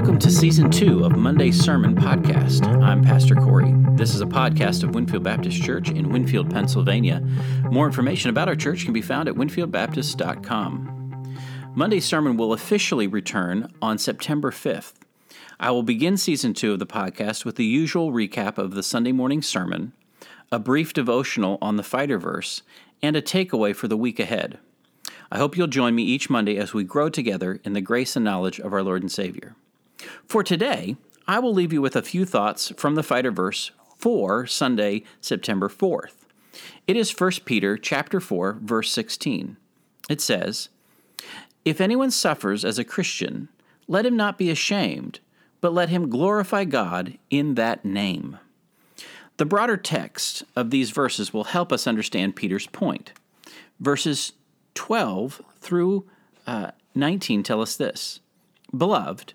Welcome to season two of Monday Sermon Podcast. I'm Pastor Corey. This is a podcast of Winfield Baptist Church in Winfield, Pennsylvania. More information about our church can be found at winfieldbaptist.com. Monday's sermon will officially return on September 5th. I will begin season two of the podcast with the usual recap of the Sunday morning sermon, a brief devotional on the fighter verse, and a takeaway for the week ahead. I hope you'll join me each Monday as we grow together in the grace and knowledge of our Lord and Savior. For today, I will leave you with a few thoughts from the fighter verse for Sunday, September 4th. It is 1 Peter chapter 4 verse 16. It says, "If anyone suffers as a Christian, let him not be ashamed, but let him glorify God in that name." The broader text of these verses will help us understand Peter's point. Verses 12 through uh, 19 tell us this Beloved,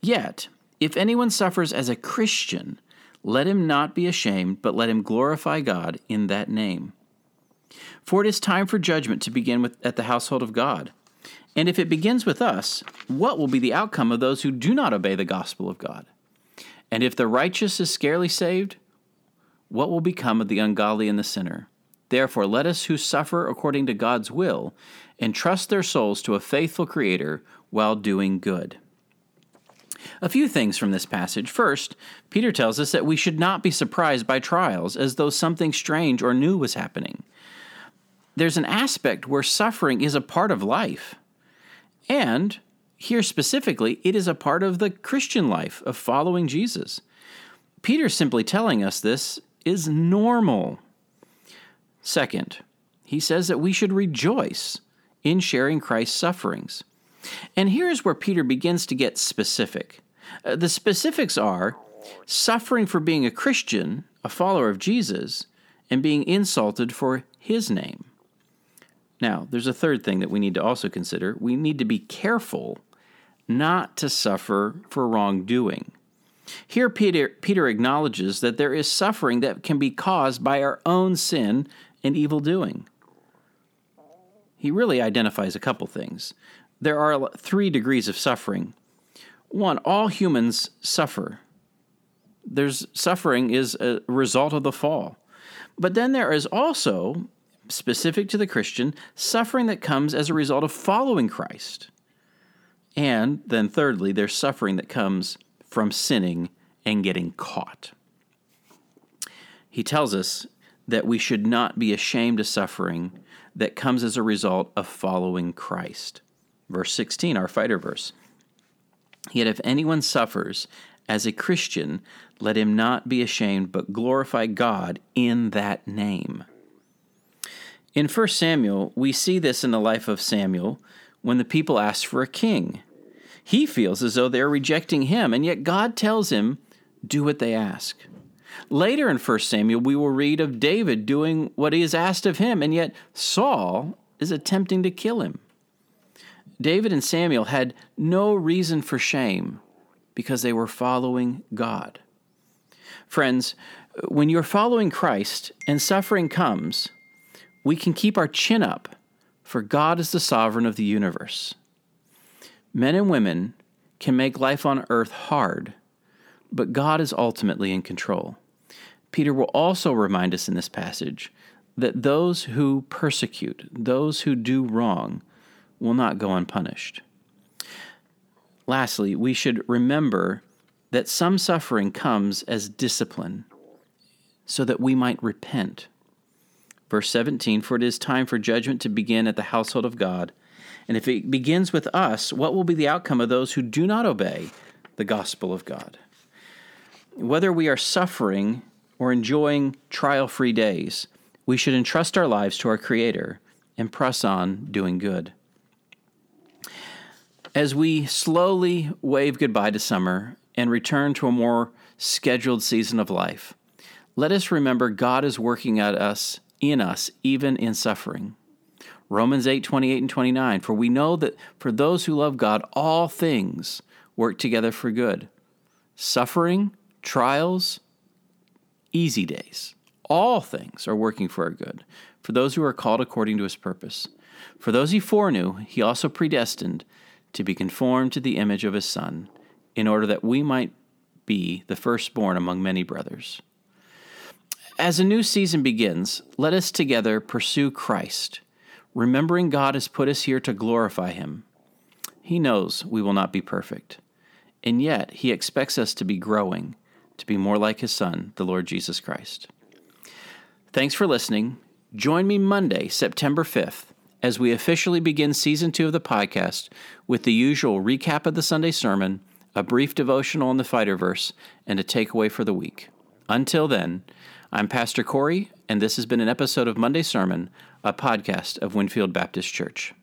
Yet, if anyone suffers as a Christian, let him not be ashamed, but let him glorify God in that name. For it is time for judgment to begin with, at the household of God. And if it begins with us, what will be the outcome of those who do not obey the gospel of God? And if the righteous is scarcely saved, what will become of the ungodly and the sinner? Therefore, let us who suffer according to God's will entrust their souls to a faithful Creator while doing good. A few things from this passage. First, Peter tells us that we should not be surprised by trials as though something strange or new was happening. There's an aspect where suffering is a part of life. And here specifically, it is a part of the Christian life of following Jesus. Peter simply telling us this is normal. Second, he says that we should rejoice in sharing Christ's sufferings. And here's where Peter begins to get specific. Uh, the specifics are suffering for being a Christian, a follower of Jesus, and being insulted for his name. Now, there's a third thing that we need to also consider. We need to be careful not to suffer for wrongdoing. Here, Peter, Peter acknowledges that there is suffering that can be caused by our own sin and evil doing. He really identifies a couple things. There are three degrees of suffering. One, all humans suffer. There's suffering is a result of the fall. But then there is also, specific to the Christian, suffering that comes as a result of following Christ. And then thirdly, there's suffering that comes from sinning and getting caught. He tells us that we should not be ashamed of suffering that comes as a result of following Christ. Verse 16, our fighter verse. Yet if anyone suffers as a Christian, let him not be ashamed, but glorify God in that name. In 1 Samuel, we see this in the life of Samuel when the people ask for a king. He feels as though they're rejecting him, and yet God tells him, Do what they ask. Later in 1 Samuel, we will read of David doing what he is asked of him, and yet Saul is attempting to kill him. David and Samuel had no reason for shame because they were following God. Friends, when you're following Christ and suffering comes, we can keep our chin up, for God is the sovereign of the universe. Men and women can make life on earth hard, but God is ultimately in control. Peter will also remind us in this passage that those who persecute, those who do wrong, will not go unpunished. Lastly, we should remember that some suffering comes as discipline so that we might repent. Verse 17 For it is time for judgment to begin at the household of God. And if it begins with us, what will be the outcome of those who do not obey the gospel of God? Whether we are suffering or enjoying trial free days, we should entrust our lives to our Creator and press on doing good. As we slowly wave goodbye to summer and return to a more scheduled season of life, let us remember God is working at us in us even in suffering. Romans 8, 28 and 29. For we know that for those who love God, all things work together for good. Suffering, trials, easy days. All things are working for our good, for those who are called according to his purpose. For those he foreknew, he also predestined to be conformed to the image of his Son, in order that we might be the firstborn among many brothers. As a new season begins, let us together pursue Christ remembering God has put us here to glorify Him. He knows we will not be perfect, and yet He expects us to be growing, to be more like His Son, the Lord Jesus Christ. Thanks for listening. Join me Monday, September 5th, as we officially begin season two of the podcast with the usual recap of the Sunday sermon, a brief devotional on the fighter verse, and a takeaway for the week. Until then, I'm Pastor Corey, and this has been an episode of Monday Sermon, a podcast of Winfield Baptist Church.